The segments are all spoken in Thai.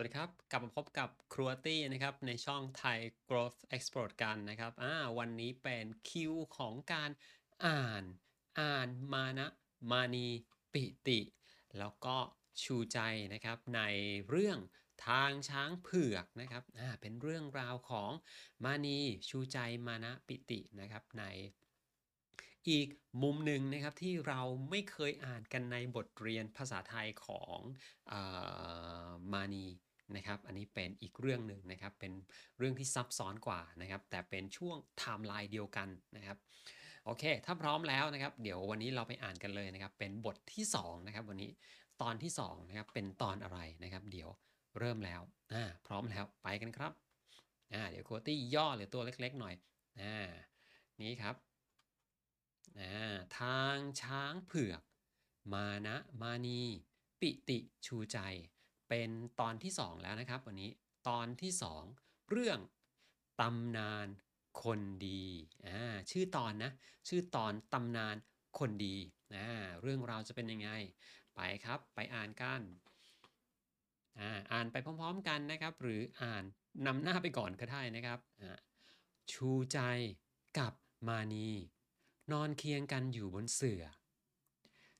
สวัสดีครับ กลับมาพบกับครัวตี้นะครับ ในช่องไทย Growth Export กันนะครับอ่าวันนี้เป็นคิวของการอ่าน อ่านมานะมานีปิติ แล้วก็ชูใจนะครับในเรื่องทางช้างเผือกนะครับอ่าเป็นเรื่องราวของมานีชูใจมานะปิตินะครับในอีกมุมหนึ่งนะครับที่เราไม่เคยอ่านกันในบทเรียนภาษาไทยของอามานี นะครับอันนี้เป็นอีกเรื่องหนึ่งนะครับเป็นเรื่องที่ซับซ้อนกว่านะครับแต่เป็นช่วงไทม์ไลน์เดียวกันนะครับโอเค ถ้าพร้อมแล้วนะครับ เดี๋ยววันนี้เราไปอ่านกันเลยนะครับ เป็นบทที่2นะครับวันนี้ตอนที่2นะครับเป็นตอนอะไรนะครับ เดี๋ยวเริ่มแล้วอ่าพร้อมแล้วไปกันครับอ่าเดี๋ยวโคตี้ย่อหรือตัวเล็กๆหน่อยอ่านี้ครับอ่าทางช้างเผือก มานะมานี ปิติชูใจ เป็นตอนที่ 2 แล้วนะครับ วันนี้ตอนที่ 2 เรื่องตำนานคนดีอ่าชื่อตอนนะชื่อตอนตำนานคนดีอ่าเรื่องราวจะเป็นยังไง ไปครับไปอ่านกันอ่าอ่านไปพร้อมๆกันนะครับ หรืออ่านนำหน้าไปก่อนก็ได้นะครับอ่าชูใจกับมานี นอนเคียงกันอยู่บนเสื่อ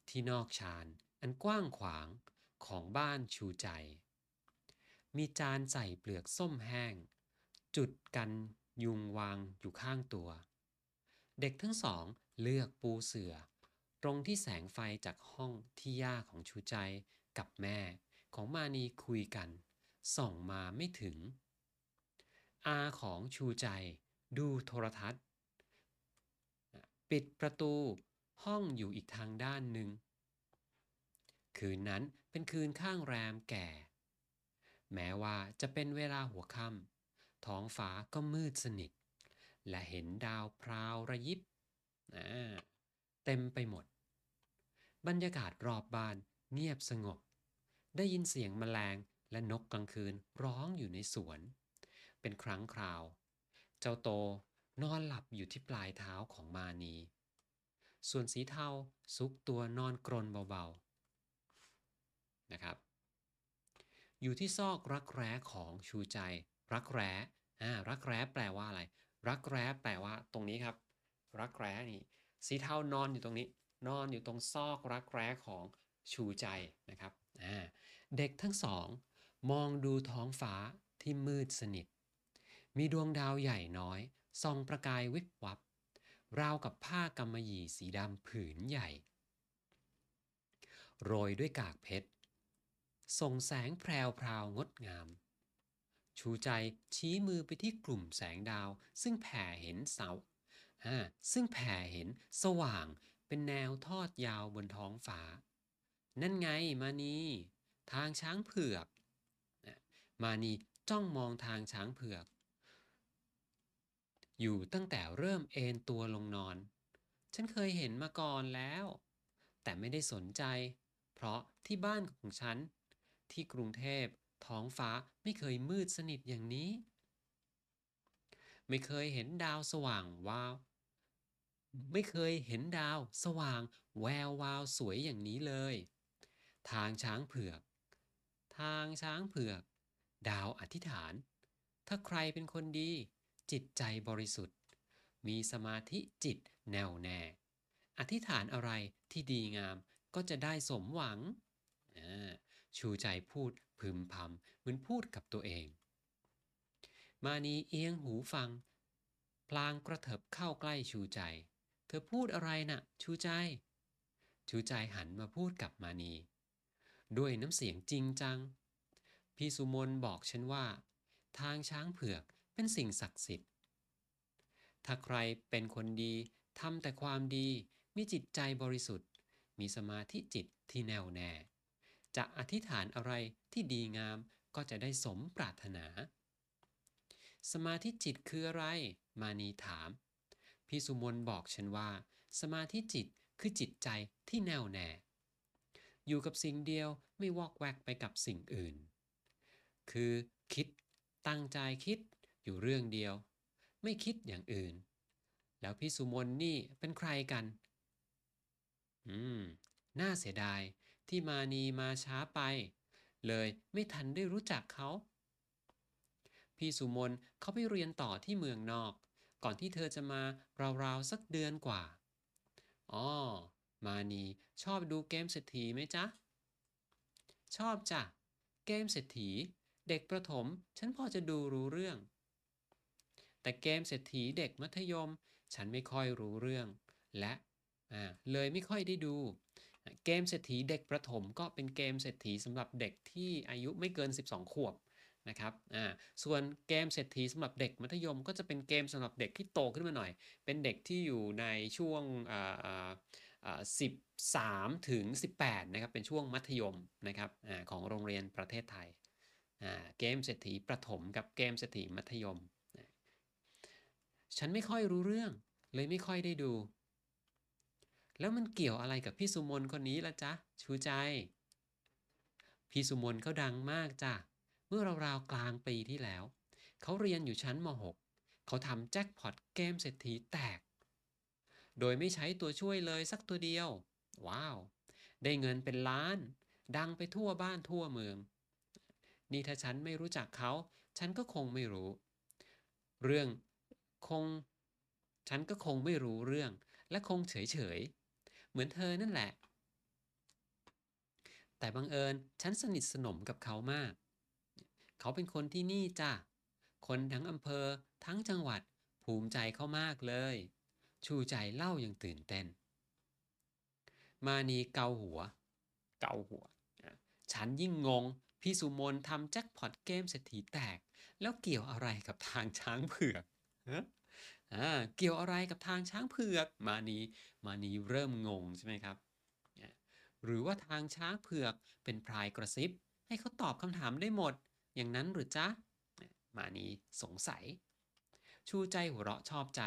ที่นอกชานอันกว้างขวาง ของบ้านชูใจ มีจานใส่เปลือกส้มแห้ง จุดกันยุงวางอยู่ข้างตัว เด็กทั้งสองเลือกปูเสือ ตรงที่แสงไฟจากห้องที่ย่าของชูใจกับแม่ของมานีคุยกัน ส่องมาไม่ถึง อาของชูใจดูโทรทัศน์ ปิดประตูห้องอยู่อีกทางด้านหนึ่งคืนนั้น เป็นคืนข้างแรมแก่ แม้ว่าจะเป็นเวลาหัวค่ำท้องฟ้าก็มืดสนิท และเห็นดาวพราวระยิบเต็มไปหมด บรรยากาศรอบบ้านเงียบสงบ ได้ยินเสียงแมลงและนกกลางคืนร้องอยู่ในสวน เป็นครั้งคราว เจ้าโตนอนหลับอยู่ที่ปลายเท้าของมานี ส่วนสีเทาซุกตัวนอนกรนเบาๆ นะครับ อยู่ที่ซอกรักแร้ของชูใจ รักแร้อ่ารักแร้แปลว่าอะไร รักแร้แปลว่าตรงนี้ครับ รักแร้นี่สีเทานอนอยู่ตรงนี้ นอนอยู่ตรงซอกรักแร้ของชูใจนะครับอ่าเด็กทั้งสอง มองดูท้องฟ้าที่มืดสนิท มีดวงดาวใหญ่น้อยส่องประกายวิบวับ ราวกับผ้ากำมะหยี่สีดำผืนใหญ่ โรยด้วยกากเพชร ส่งแสงแพรวพราวงดงาม ชูใจชี้มือไปที่กลุ่มแสงดาว ซึ่งแผ่เห็นเสาอ่าซึ่งแผ่เห็นสว่างเป็นแนวทอดยาวบนท้องฟ้า นั่นไงมานีทางช้างเผือก มานีจ้องมองทางช้างเผือก อยู่ตั้งแต่เริ่มเอนตัวลงนอน ฉันเคยเห็นมาก่อนแล้ว แต่ไม่ได้สนใจ เพราะที่บ้านของฉัน ที่กรุงเทพท้องฟ้าไม่เคยมืดสนิทอย่างนี้ ไม่เคยเห็นดาวสว่างวาว ไม่เคยเห็นดาวสว่างแวววาวสวยอย่างนี้เลย ทางช้างเผือก ทางช้างเผือก ดาวอธิษฐาน ถ้าใครเป็นคนดี จิตใจบริสุทธิ์ มีสมาธิจิตแน่วแน่ อธิษฐานอะไรที่ดีงามก็จะได้สมหวังอ่า ชูใจพูดพึมพำเหมือนพูดกับตัวเอง มานีเอียงหูฟัง พลางกระเถิบเข้าใกล้ชูใจ เธอพูดอะไรนะ่ะ ชูใจ ชูใจหันมาพูดกับมานี ด้วยน้ำเสียงจริงจัง พี่สุมนบอกฉันว่า ทางช้างเผือกเป็นสิ่งศักดิ์สิทธิ์ ถ้าใครเป็นคนดีทำแต่ความดีมีจิตใจบริสุทธิ์ มีสมาธิจิตที่แน่วแน่ จะอธิษฐานอะไรที่ดีงามก็จะได้สมปรารถนา สมาธิจิตคืออะไร มานีถาม พี่สุมนบอกฉันว่า สมาธิจิตคือจิตใจที่แน่วแน่ อยู่กับสิ่งเดียวไม่วอกแวกไปกับสิ่งอื่น คือคิด ตั้งใจคิดอยู่เรื่องเดียว ไม่คิดอย่างอื่น แล้วพี่สุมนนี่เป็นใครกัน อืม น่าเสียดาย ที่มานีมาช้าไป เลยไม่ทันได้รู้จักเขา พี่สุมนเขาไปเรียนต่อที่เมืองนอก ก่อนที่เธอจะมาราวๆสักเดือนกว่าอ๋อมานีชอบดูเกมเศรษฐีไหมจ๊ะ ชอบจ้ะ เกมเศรษฐี เด็กประถม ฉันพอจะดูรู้เรื่อง แต่เกมเศรษฐีเด็กมัธยม ฉันไม่ค่อยรู้เรื่อง และอ่าเลยไม่ค่อยได้ดู เกมเศรษฐีเด็กประถมก็เป็นเกมเศรษฐีสำหรับเด็กที่อายุไม่เกิน 12 ขวบนะครับ อ่า ส่วนเกมเศรษฐีสำหรับเด็กมัธยมก็จะเป็นเกมสำหรับเด็กที่โตขึ้นมาหน่อย เป็นเด็กที่อยู่ในช่วงอ่าอ่าอ่า13ถึง18นะครับ เป็นช่วงมัธยมนะครับอาของโรงเรียนประเทศไทย อ่า เกมเศรษฐีประถมกับเกมเศรษฐีมัธยม ฉันไม่ค่อยรู้เรื่อง เลยไม่ค่อยได้ดู แล้วมันเกี่ยวอะไรกับพี่สุมนคนนี้ละจ๊ะ ชูใจ พี่สุมนเขาดังมากจ้ะ เมื่อราวๆกลางปีที่แล้ว เขาเรียนอยู่ชั้นม .6 เขาทำแจ็คพอตเกมเศรษฐีแตก โดยไม่ใช้ตัวช่วยเลยสักตัวเดียว ว้าว ได้เงินเป็นล้าน ดังไปทั่วบ้านทั่วเมือง นี่ถ้าฉันไม่รู้จักเขา ฉันก็คงไม่รู้ เรื่องคง ฉันก็คงไม่รู้เรื่องและคงเฉยๆ เหมือนเธอนั่นแหละ แต่บังเอิญฉันสนิทสนมกับเขามาก เขาเป็นคนที่นี่จ้ะ คนทั้งอำเภอทั้งจังหวัดภูมิใจเขามากเลย ชูใจเล่าอย่างตื่นเต้น มานีเกาหัว เกาหัว ฉันยิ่งงงพี่สุมนทำแจ็คพอตเกมเศรษฐีแตก แล้วเกี่ยวอะไรกับทางช้างเผือกฮะ อ่าเกี่ยวอะไรกับทางช้างเผือก มานีมานีเริ่มงงใช่ไหมครับ หรือว่าทางช้างเผือกเป็นพรายกระซิบ ให้เขาตอบคำถามได้หมด อย่างนั้นหรือจ๊ะ มานีสงสัย ชูใจหัวเราะชอบใจ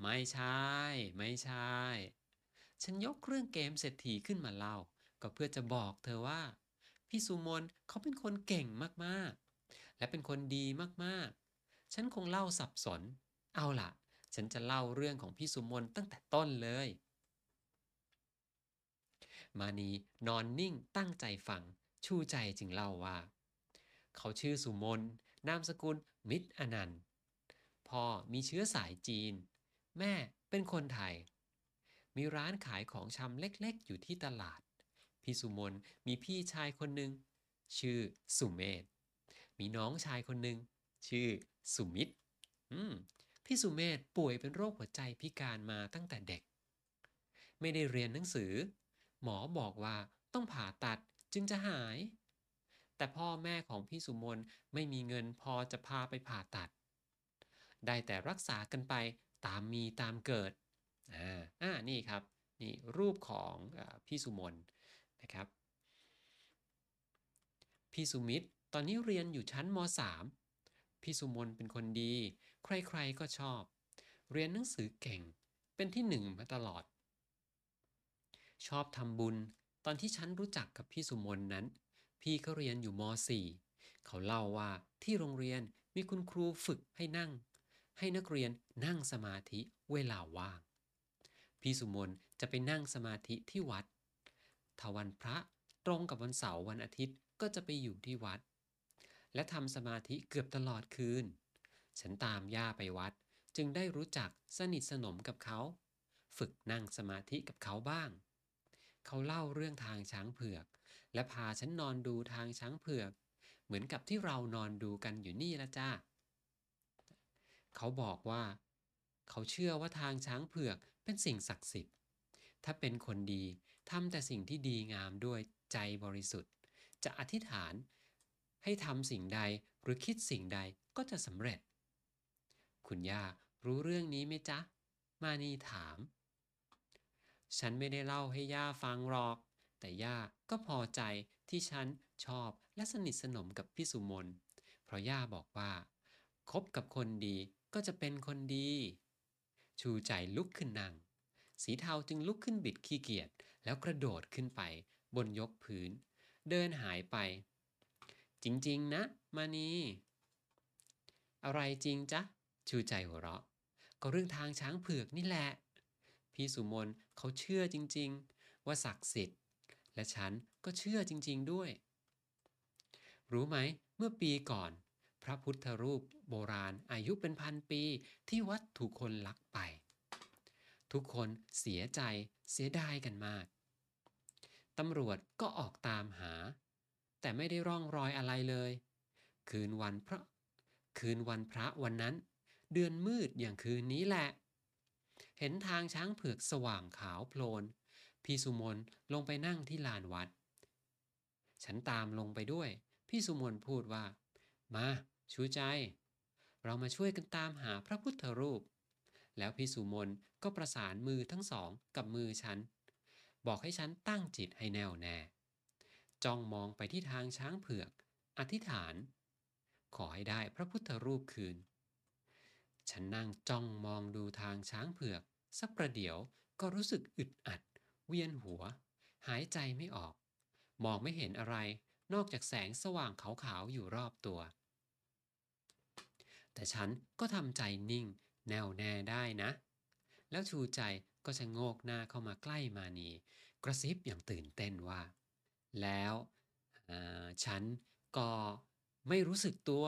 ไม่ใช่ ไม่ใช่ ฉันยกเรื่องเกมเศรษฐีขึ้นมาเล่า ก็เพื่อจะบอกเธอว่า พี่สุมนเขาเป็นคนเก่งมากๆ และเป็นคนดีมากๆ ฉันคงเล่าสับสน เอาล่ะ ฉันจะเล่าเรื่องของพี่สุมนตั้งแต่ต้นเลย มานีนอนนิ่งตั้งใจฟัง ชูใจจึงเล่าว่า เขาชื่อสุมน นามสกุลมิตรอนันต์พ่อมีเชื้อสายจีน แม่เป็นคนไทย มีร้านขายของชำเล็กๆ อยู่ที่ตลาด พี่สุมนมีพี่ชายคนหนึ่งชื่อสุเมธมีน้องชายคนหนึ่งชื่อสุมิตรอืม พี่สุเมธป่วยเป็นโรคหัวใจพิการมาตั้งแต่เด็ก ไม่ได้เรียนหนังสือ หมอบอกว่าต้องผ่าตัดจึงจะหาย แต่พ่อแม่ของพี่สุมนไม่มีเงินพอจะพาไปผ่าตัด ได้แต่รักษากันไปตามมีตามเกิด อ่า อ่า นี่ครับ นี่รูปของอพี่สุมนนะครับ พี่สุมิตรตอนนี้เรียนอยู่ชั้นม .3 พี่สุมนเป็นคนดี ใครๆก็ชอบ เรียนหนังสือเก่ง เป็นที่หนึ่งมาตลอด ชอบทำบุญ ตอนที่ฉันรู้จักกับพี่สุมนนั้น พี่เขาเรียนอยู่ม .4 เขาเล่าว่าที่โรงเรียนมีคุณครูฝึกให้นั่ง ให้นักเรียนนั่งสมาธิเวลาว่าง พี่สุมนจะไปนั่งสมาธิที่วัดถ้าวันพระตรงกับวันเสาร์วันอาทิตย์ก็จะไปอยู่ที่วัด และทำสมาธิเกือบตลอดคืน ฉันตามย่าไปวัด จึงได้รู้จักสนิทสนมกับเขา ฝึกนั่งสมาธิกับเขาบ้าง เขาเล่าเรื่องทางช้างเผือก และพาฉันนอนดูทางช้างเผือก เหมือนกับที่เรานอนดูกันอยู่นี่ละจ้าเขาบอกว่า เขาเชื่อว่าทางช้างเผือกเป็นสิ่งศักดิ์สิทธิ์ ถ้าเป็นคนดีทำแต่สิ่งที่ดีงามด้วยใจบริสุทธิ์ จะอธิษฐานให้ทำสิ่งใดหรือคิดสิ่งใดก็จะสำเร็จ คุณย่ารู้เรื่องนี้ไหมจ๊ะ มานีถาม ฉันไม่ได้เล่าให้ย่าฟังหรอก แต่ย่าก็พอใจที่ฉันชอบและสนิทสนมกับพี่สุมน เพราะย่าบอกว่าคบกับคนดีก็จะเป็นคนดี ชูใจลุกขึ้นนั่ง สีเทาจึงลุกขึ้นบิดขี้เกียจแล้วกระโดดขึ้นไปบนยกพื้น เดินหายไป จริง ๆ นะ มานีอะไรจริงจ๊ะ ชูใจหัวเราะ ก็เรื่องทางช้างเผือกนี่แหละ พี่สุมนเขาเชื่อจริง ๆ ว่าศักดิ์สิทธิ์ และฉันก็เชื่อจริง ๆ ด้วย รู้ไหมเมื่อปีก่อน พระพุทธรูปโบราณอายุเป็นพันปีที่วัดถูกคนลักไป ทุกคนเสียใจเสียดายกันมากตำรวจก็ออกตามหา แต่ไม่ได้ร่องรอยอะไรเลย คืนวันพระ คืนวันพระวันนั้น เดือนมืดอย่างคืนนี้แหละ เห็นทางช้างเผือกสว่างขาวโพลน พี่สุมนลงไปนั่งที่ลานวัด ฉันตามลงไปด้วย พี่สุมนพูดว่า มาชูใจ เรามาช่วยกันตามหาพระพุทธรูป แล้วพี่สุมนก็ประสานมือทั้งสองกับมือฉัน บอกให้ฉันตั้งจิตให้แน่วแน่ จ้องมองไปที่ทางช้างเผือก อธิษฐาน ขอให้ได้พระพุทธรูปคืน ฉันนั่งจ้องมองดูทางช้างเผือก สักประเดี๋ยวก็รู้สึกอึดอัด เวียนหัว หายใจไม่ออก มองไม่เห็นอะไร นอกจากแสงสว่างขาวๆอยู่รอบตัว แต่ฉันก็ทำใจนิ่ง แน่วแน่ได้นะ แล้วชูใจก็ชะโงกหน้าเข้ามาใกล้มานี กระซิบอย่างตื่นเต้นว่า แล้วฉันก็ไม่รู้สึกตัว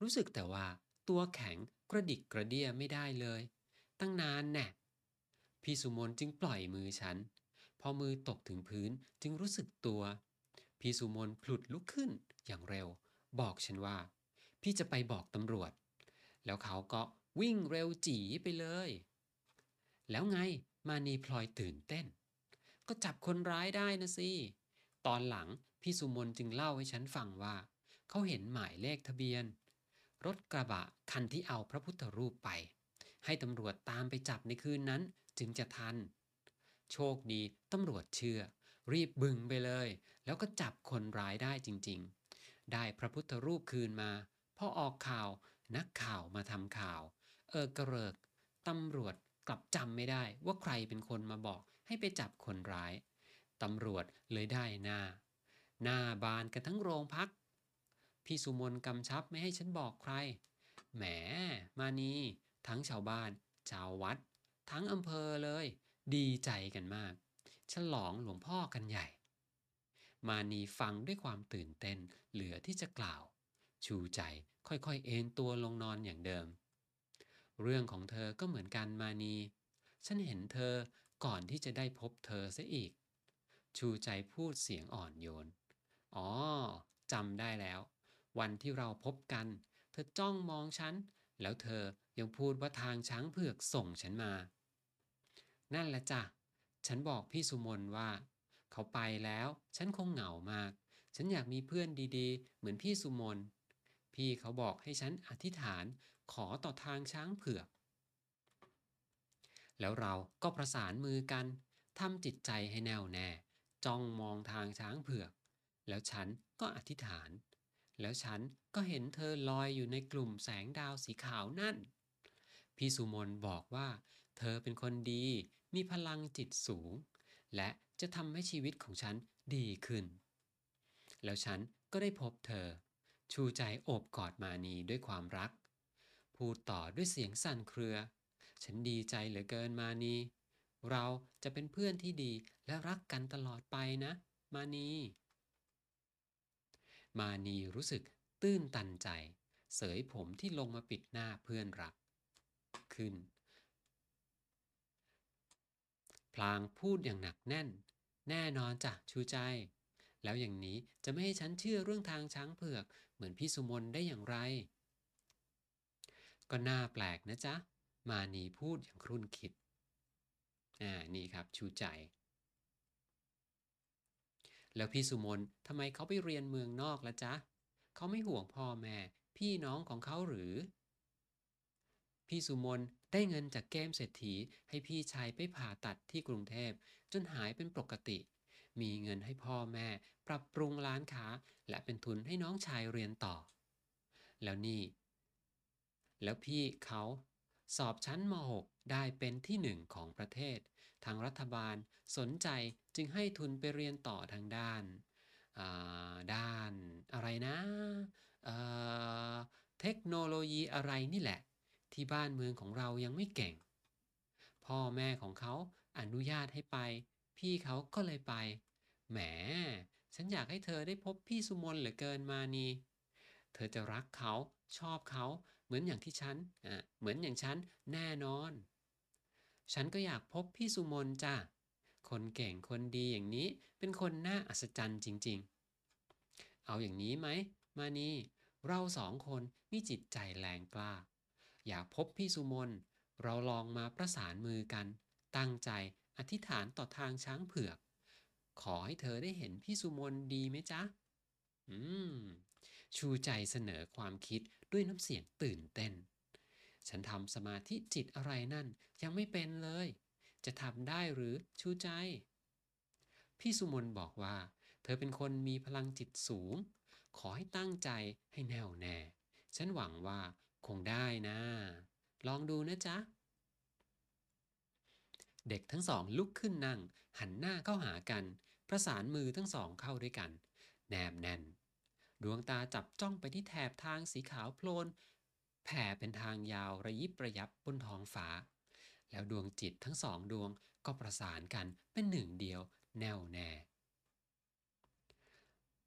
รู้สึกแต่ว่าตัวแข็ง กระดิกกระเดียไม่ได้เลย ตั้งนานแน่พี่สุมนจึงปล่อยมือฉัน พอมือตกถึงพื้นจึงรู้สึกตัว พี่สุมนพลุดลุกขึ้นอย่างเร็ว บอกฉันว่า พี่จะไปบอกตำรวจ แล้วเขาก็วิ่งเร็วจีไปเลย แล้วไงมานีพลอยตื่นเต้น ก็จับคนร้ายได้นะสิตอนหลังพี่สุมนจึงเล่าให้ฉันฟังว่า เขาเห็นหมายเลขทะเบียน รถกระบะคันที่เอาพระพุทธรูปไป ให้ตำรวจตามไปจับในคืนนั้นจึงจะทัน โชคดีตำรวจเชื่อ รีบบึงไปเลย แล้วก็จับคนร้ายได้จริงๆ ได้พระพุทธรูปคืนมาพอออกข่าวนักข่าวมาทำข่าว เออกระเริกตำรวจกลับจำไม่ได้ว่าใครเป็นคนมาบอกให้ไปจับคนร้ายตำรวจเลยได้หน้า หน้าบานกันทั้งโรงพัก พี่สุมนกำชับไม่ให้ฉันบอกใคร แหม มานีทั้งชาวบ้าน ชาววัด ทั้งอำเภอเลย ดีใจกันมาก ฉลองหลวงพ่อกันใหญ่ มานีฟังด้วยความตื่นเต้นเหลือที่จะกล่าว ชูใจค่อยๆเอนตัวลงนอนอย่างเดิม เรื่องของเธอก็เหมือนกันมานี ฉันเห็นเธอก่อนที่จะได้พบเธอซะอีก ชูใจพูดเสียงอ่อนโยน อ๋อจำได้แล้ว วันที่เราพบกัน เธอจ้องมองฉัน แล้วเธอยังพูดว่าทางช้างเผือกส่งฉันมา นั่นแหละจ้ะ ฉันบอกพี่สุมนว่า เขาไปแล้ว ฉันคงเหงามาก ฉันอยากมีเพื่อนดีๆ เหมือนพี่สุมน พี่เขาบอกให้ฉันอธิษฐานขอต่อทางช้างเผือก แล้วเราก็ประสานมือกันทำจิตใจให้แน่วแน่ จ้องมองทางช้างเผือก แล้วฉันก็อธิษฐาน แล้วฉันก็เห็นเธอลอยอยู่ในกลุ่มแสงดาวสีขาวนั่น พี่สุมนบอกว่า เธอเป็นคนดี มีพลังจิตสูง และจะทำให้ชีวิตของฉันดีขึ้น แล้วฉันก็ได้พบเธอ ชูใจโอบกอดมานีด้วยความรัก พูดต่อด้วยเสียงสั่นเครือ ฉันดีใจเหลือเกินมานี เราจะเป็นเพื่อนที่ดีและรักกันตลอดไปนะ มานี มานีรู้สึกตื้นตันใจ เสยผมที่ลงมาปิดหน้าเพื่อนรัก ขึ้น พลางพูดอย่างหนักแน่น แน่นอนจ้ะชูใจ แล้วอย่างนี้จะไม่ให้ฉันเชื่อเรื่องทางช้างเผือก เหมือนพี่สุมนได้อย่างไร ก็น่าแปลกนะจ๊ะ มานีพูดอย่างครุ่นคิดอ่านี่ครับชูใจ แล้วพี่สุมนทำไมเขาไปเรียนเมืองนอกละจ๊ะเขาไม่ห่วงพ่อแม่ พี่น้องของเขาหรือ พี่สุมนได้เงินจากเกมเศรษฐีให้พี่ชายไปผ่าตัดที่กรุงเทพ จนหายเป็นปกติ มีเงินให้พ่อแม่ ปรับปรุงร้านค้า และเป็นทุนให้น้องชายเรียนต่อ แล้วนี่ แล้วพี่เขาสอบชั้นม .6 ได้เป็นที่หนึ่งของประเทศ ทางรัฐบาลสนใจจึงให้ทุนไปเรียนต่อทางด้านาด้านอะไรนะเเทคโนโลยีอะไรนี่แหละ ที่บ้านเมืองของเรายังไม่เก่ง พ่อแม่ของเขาอนุญาตให้ไป พี่เขาก็เลยไป แหม ฉันอยากให้เธอได้พบพี่สุมนเหลือเกินมานีเธอจะรักเขาชอบเขาเหมือนอย่างที่ฉันอะเหมือนอย่างฉันแน่นอน ฉันก็อยากพบพี่สุมนจ้ะ คนเก่งคนดีอย่างนี้เป็นคนน่าอัศจรรย์จริง ๆ เอาอย่างนี้ไหม มานีเราสองคนมีจิตใจแรงกล้า อยากพบพี่สุมน เราลองมาประสานมือกัน ตั้งใจอธิษฐานต่อทางช้างเผือก ขอให้เธอได้เห็นพี่สุมนดีไหมจ๊ะ อืม ชูใจเสนอความคิดด้วยน้ำเสียงตื่นเต้น ฉันทำสมาธิจิตอะไรนั่น ยังไม่เป็นเลย จะทำได้หรือชูใจ พี่สุมนบอกว่า เธอเป็นคนมีพลังจิตสูง ขอให้ตั้งใจให้แน่วแน่ ฉันหวังว่าคงได้นะ ลองดูนะจ๊ะ เด็กทั้งสองลุกขึ้นนั่ง หันหน้าเข้าหากัน ประสานมือทั้งสองเข้าด้วยกัน แนบแน่น ดวงตาจับจ้องไปที่แถบทางสีขาวโพลน แผ่เป็นทางยาวระยิบระยับบนท้องฟ้า แล้วดวงจิตทั้งสองดวงก็ประสานกันเป็นหนึ่งเดียวแน่วแน่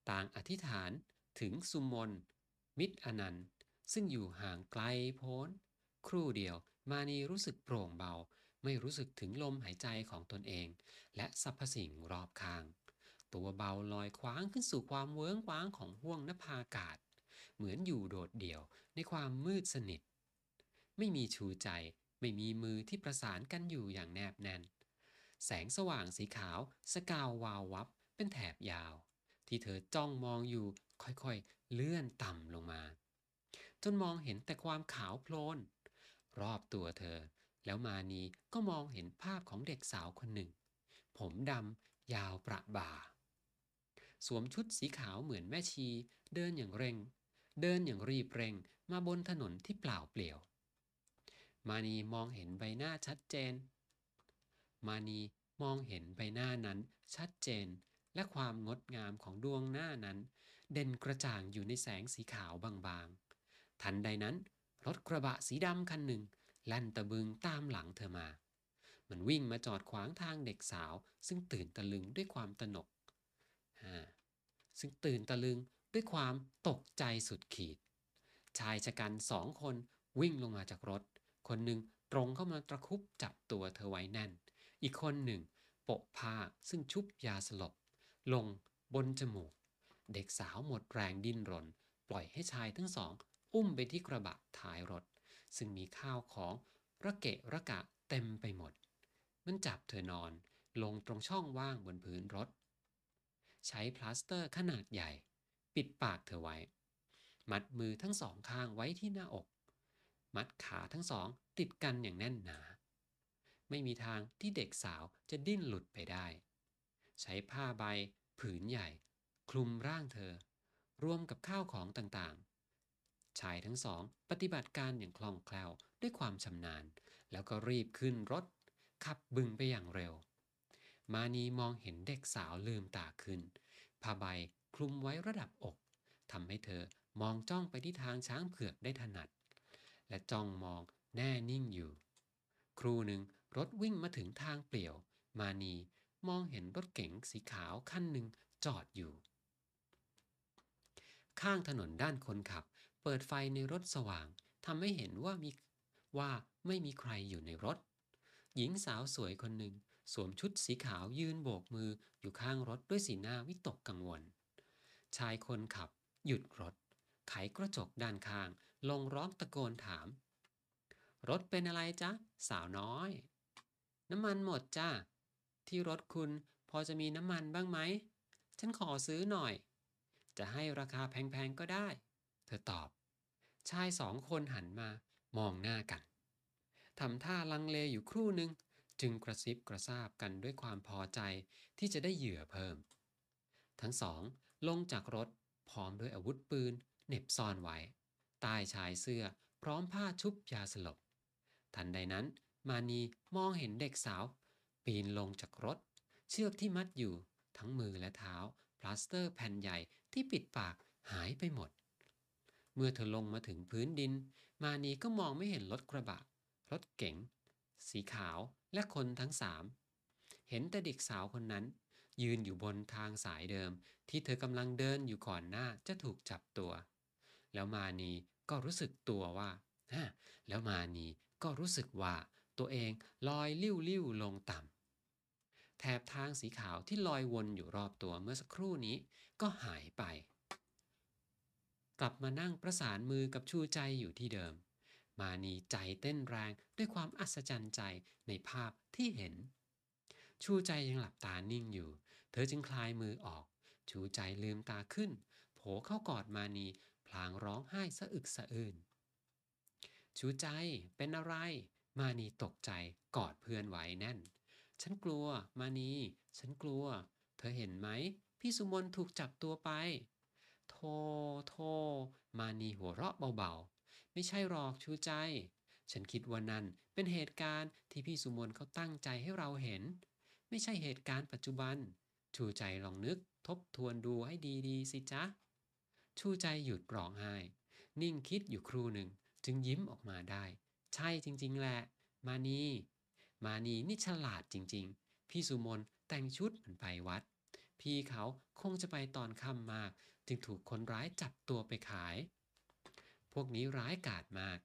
ต่างอธิษฐานถึงสุมน มิตรอนันต์ ซึ่งอยู่ห่างไกลโพ้น ครู่เดียวมานีรู้สึกโปร่งเบา ไม่รู้สึกถึงลมหายใจของตนเอง และสรรพสิ่งรอบข้าง ตัวเบาลอยคว้างขึ้นสู่ความเวิ้งว้างของห้วงนภาอากาศ เหมือนอยู่โดดเดี่ยวในความมืดสนิท ไม่มีชูใจไม่มีมือที่ประสานกันอยู่อย่างแนบแน่น แสงสว่างสีขาว สกาววาววับเป็นแถบยาว ที่เธอจ้องมองอยู่ค่อยๆ เลื่อนต่ำลงมา จนมองเห็นแต่ความขาวโพลน รอบตัวเธอ แล้วมานีก็มองเห็นภาพของเด็กสาวคนหนึ่ง ผมดำยาวประบ่า สวมชุดสีขาวเหมือนแม่ชี เดินอย่างเร่ง เดินอย่างรีบเร่งมาบนถนนที่เปล่าเปลี่ยว มานีมองเห็นใบหน้าชัดเจน มานีมองเห็นใบหน้านั้นชัดเจน และความงดงามของดวงหน้านั้น เด่นกระจ่างอยู่ในแสงสีขาวบางๆ ทันใดนั้น รถกระบะสีดำคันหนึ่ง แล่นตะบึงตามหลังเธอมา มันวิ่งมาจอดขวางทางเด็กสาว ซึ่งตื่นตะลึงด้วยความตนกอ่าซึ่งตื่นตะลึง ด้วยความตกใจสุดขีด ชายชะกันสองคนวิ่งลงมาจากรถ คนหนึ่งตรงเข้ามาตะคุบจับตัวเธอไว้แน่น อีกคนหนึ่งโปะผ้าซึ่งชุบยาสลบ ลงบนจมูก เด็กสาวหมดแรงดิ้นรน ปล่อยให้ชายทั้งสอง อุ้มไปที่กระบะท้ายรถ ซึ่งมีข้าวของระเกะระกะเต็มไปหมด มันจับเธอนอนลงตรงช่องว่างบนพื้นรถ ใช้พลาสเตอร์ขนาดใหญ่ ปิดปากเธอไว้ มัดมือทั้งสองข้างไว้ที่หน้าอก มัดขาทั้งสองติดกันอย่างแน่นหนา ไม่มีทางที่เด็กสาวจะดิ้นหลุดไปได้ ใช้ผ้าใบ ผืนใหญ่ คลุมร่างเธอ รวมกับข้าวของต่างๆ ชายทั้งสองปฏิบัติการอย่างคล่องแคล่วด้วยความชำนาญ แล้วก็รีบขึ้นรถ ขับบึงไปอย่างเร็ว มานีมองเห็นเด็กสาวลืมตาขึ้นผ้าใบ คลุมไว้ระดับอกทำให้เธอมองจ้องไปที่ทางช้างเผือกได้ถนัด และจ้องมองแน่นิ่งอยู่ ครูหนึ่งรถวิ่งมาถึงทางเปลี่ยว มานีมองเห็นรถเก๋งสีขาวคันหนึ่งจอดอยู่ ข้างถนนด้านคนขับ เปิดไฟในรถสว่างทำให้เห็นว่ามีว่าไม่มีใครอยู่ในรถ หญิงสาวสวยคนหนึ่งสวมชุดสีขาวยืนโบกมืออยู่ข้างรถด้วยสีหน้าวิตกกังวล ชายคนขับ หยุดรถ ไขกระจกด้านข้าง ลงร้องตะโกนถาม รถเป็นอะไรจ๊ะ สาวน้อย น้ำมันหมดจ้าที่รถคุณพอจะมีน้ำมันบ้างไหม ฉันขอซื้อหน่อย จะให้ราคาแพงๆก็ได้ เธอตอบ ชายสองคนหันมามองหน้ากันทำท่าลังเลอยู่ครู่หนึ่งจึงกระซิบกระซาบกันด้วยความพอใจที่จะได้เหยื่อเพิ่ม ทั้งสอง ลงจากรถพร้อมด้วยอาวุธปืนเหน็บซ่อนไว้ใต้ชายเสื้อพร้อมผ้าชุบยาสลบ ทันใดนั้น มานีมองเห็นเด็กสาว ปีนลงจากรถ เชือกที่มัดอยู่ ทั้งมือและเท้า พลาสเตอร์แผ่นใหญ่ที่ปิดปากหายไปหมด เมื่อเธอลงมาถึงพื้นดิน มานีก็มองไม่เห็นรถกระบะ รถเก๋ง สีขาวและคนทั้งสาม เห็นแต่เด็กสาวคนนั้น ยืนอยู่บนทางสายเดิม ที่เธอกำลังเดินอยู่ก่อนหน้าจะถูกจับตัว แล้วมานีก็รู้สึกตัวว่าฮะแล้วมานีก็รู้สึกว่าตัวเองลอยลิ้วลิ้วลงต่ำแถบทางสีขาวที่ลอยวนอยู่รอบตัวเมื่อสักครู่นี้ก็หายไป กลับมานั่งประสานมือกับชูใจอยู่ที่เดิม มานีใจเต้นแรงด้วยความอัศจรรย์ใจในภาพที่เห็น ชูใจยังหลับตานิ่งอยู่ เธอจึงคลายมือออก ชูใจลืมตาขึ้น โผเข้ากอดมานี พลางร้องไห้สะอึกสะอื้นชูใจเป็นอะไร มานีตกใจกอดเพื่อนไว้แน่น ฉันกลัว มานี ฉันกลัว เธอเห็นไหม พี่สุมนถูกจับตัวไป โทโทมานีหัวเราะเบาๆ ไม่ใช่หรอกชูใจ ฉันคิดว่านั่นเป็นเหตุการณ์ที่พี่สุมนเขาตั้งใจให้เราเห็น ไม่ใช่เหตุการณ์ปัจจุบัน ชูใจลองนึกทบทวนดูให้ดีๆสิจ๊ะ ชูใจหยุดร้องไห้ นิ่งคิดอยู่ครู่หนึ่ง จึงยิ้มออกมาได้ ใช่จริง ๆ แหละ มานีมานีนี่ฉลาดจริง ๆ พี่สุมนแต่งชุดเหมือนไปวัด พี่เขาคงจะไปตอนค่ำมาก จึงถูกคนร้ายจับตัวไปขาย พวกนี้ร้ายกาจมาก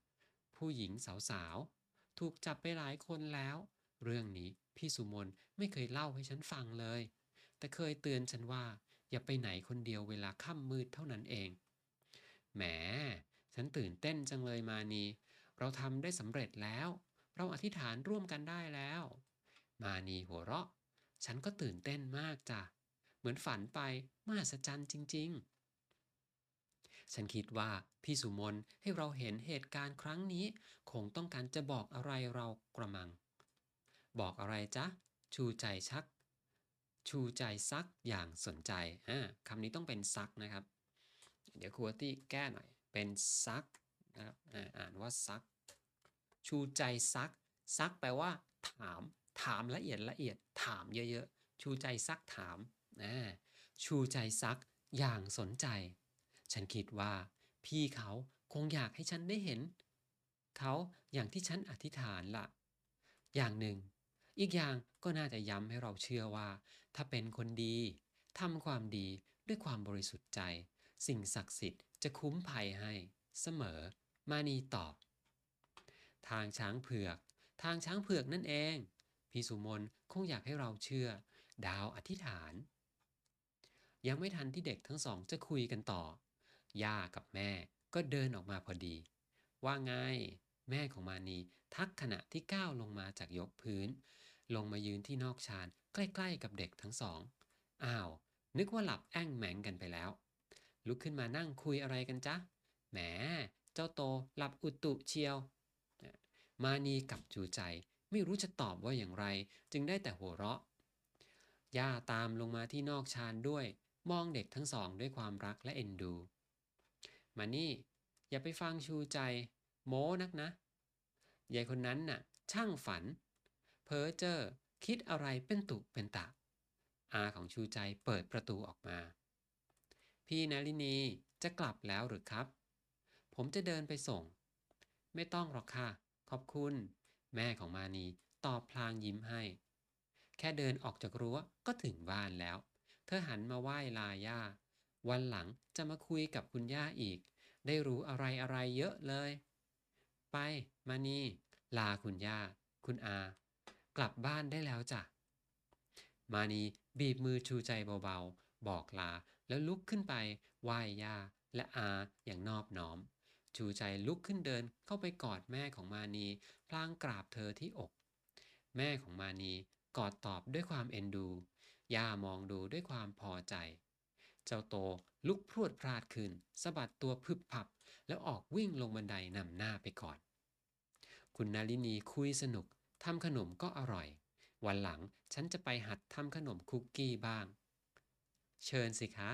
ผู้หญิงสาวๆ ถูกจับไปหลายคนแล้ว เรื่องนี้พี่สุมนไม่เคยเล่าให้ฉันฟังเลย แต่เคยเตือนฉันว่า อย่าไปไหนคนเดียวเวลาค่ำมืดเท่านั้นเอง แหม ฉันตื่นเต้นจังเลยมานีเราทำได้สำเร็จแล้ว เราอธิษฐานร่วมกันได้แล้ว มานีหัวเราะ ฉันก็ตื่นเต้นมากจ้ะ เหมือนฝันไปมหัศจรรย์จริง ๆ ฉันคิดว่าพี่สุมนให้เราเห็นเหตุการณ์ครั้งนี้ คงต้องการจะบอกอะไรเรากระมัง บอกอะไรจ๊ะ ชูใจชัก ชูใจซักอย่างสนใจอ่าคำนี้ต้องเป็นซักนะครับ เดี๋ยวครูตี้แก้หน่อย เป็นซักนะครับอ่าอ่านว่าซัก ชูใจซัก ซักแปลว่า ถาม ถามละเอียดละเอียด ถามเยอะๆ ชูใจซักถามชูใจซักอย่างสนใจ ฉันคิดว่า พี่เขาคงอยากให้ฉันได้เห็น เขาอย่างที่ฉันอธิษฐานละอย่างหนึ่ง อีกอย่างก็น่าจะย้ำให้เราเชื่อว่า ถ้าเป็นคนดีทำความดีด้วยความบริสุทธิ์ใจ สิ่งศักดิ์สิทธิ์จะคุ้มภัยให้ เสมอ มานีตอบ ทางช้างเผือก ทางช้างเผือกนั่นเอง พี่สุมนคงอยากให้เราเชื่อ ดาวอธิษฐาน ยังไม่ทันที่เด็กทั้งสองจะคุยกันต่อ ย่ากับแม่ก็เดินออกมาพอดี ว่าไง แม่ของมานีทักขณะที่ก้าวลงมาจากยกพื้น ลงมายืนที่นอกชานใกล้ๆกับเด็กทั้งสอง อ้าว นึกว่าหลับแอ่งแหมงกันไปแล้ว ลุกขึ้นมานั่งคุยอะไรกันจ๊ะ แหม เจ้าโตหลับอุตุเชียว มานีกับจูใจไม่รู้จะตอบว่าอย่างไร จึงได้แต่หัวเราะ ย่าตามลงมาที่นอกชานด้วย มองเด็กทั้งสองด้วยความรักและเอ็นดู มานี่ อย่าไปฟังชูใจ โม้นักนะยายคนนั้นน่ะ ช่างฝัน พ้อเจ้อคิดอะไรเป็นตุเป็นตะ อาของชูใจเปิดประตูออกมา พี่นาลินีจะกลับแล้วหรือครับ ผมจะเดินไปส่ง ไม่ต้องหรอกค่ะ ขอบคุณ แม่ของมานีตอบพลางยิ้มให้ แค่เดินออกจากรั้วก็ถึงบ้านแล้ว เธอหันมาไหว้ลาย่า วันหลังจะมาคุยกับคุณย่าอีก ได้รู้อะไรอะไรเยอะเลย ไป มานีลาคุณย่า คุณอา กลับบ้านได้แล้วจ้ะ มานีบีบมือชูใจเบาๆ บอกลาแล้วลุกขึ้นไปไหว้ย่าและอาอย่างนอบน้อม ชูใจลุกขึ้นเดินเข้าไปกอดแม่ของมานีพลางกราบเธอที่อก แม่ของมานีกอดตอบด้วยความเอ็นดู ย่ามองดูด้วยความพอใจ เจ้าโตลุกพรวดพลาดขึ้นสะบัดตัวพึบพับ แล้วออกวิ่งลงบันไดนำหน้าไปก่อน คุณนาลินีคุยสนุก ทำขนมก็อร่อย วันหลังฉันจะไปหัดทำขนมคุกกี้บ้าง เชิญสิคะ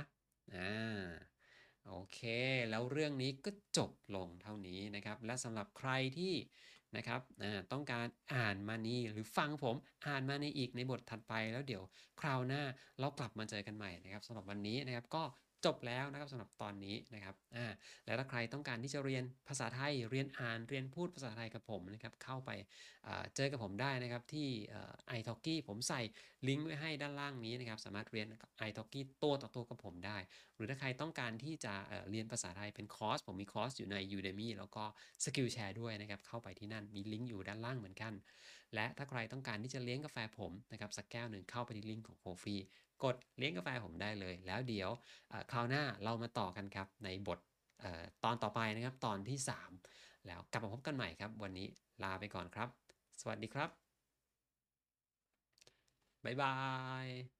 อ่าโอเค แล้วเรื่องนี้ก็จบลงเท่านี้นะครับ และสำหรับใครที่นะครับต้องการอ่านมานีหรือฟังผมอ่านมาในอีกในบทถัดไปแล้วเดี๋ยวคราวหน้าเรากลับมาเจอกันใหม่นะครับสำหรับวันนี้นะครับก็ จบแล้วนะครับสำหรับตอนนี้นะครับอ่าแล้วถ้าใครต้องการที่จะเรียนภาษาไทยเรียนอ่านเรียนพูดภาษาไทยกับผมนะครับเข้าไปเจอกับผมได้นะครับที่ไอท a l k กี้ผมใส่ลิงก์ไว้ให้ด้านล่างนี้นะครับสามารถเรียนกับ i t a l k กี้ตัวต่อตัวกับผมได้ หรือถ้าใครต้องการที่จะเเรียนภาษาไทยเป็นคอร์ส ผมมีคอร์สอยู่ใน Udemy แล้วก็ Skillshare ด้วยนะครับเข้าไปที่นั่นมีลิงก์อยู่ด้านล่างเหมือนกัน และถ้าใครต้องการที่จะเลี้ยงกาแฟผมนะครับสักแก้วหนึ่งเข้าไปที่ลิงก์ของโคฟี กดเลี้ยงกาแฟผมได้เลย แล้วเดี๋ยวคราวหน้าเรามาต่อกันครับในบทออตอนต่อไปนะครับตอนที่ 3 แล้วกลับมาพบกันใหม่ครับ วันนี้ลาไปก่อนครับ สวัสดีครับ บ๊ายบาย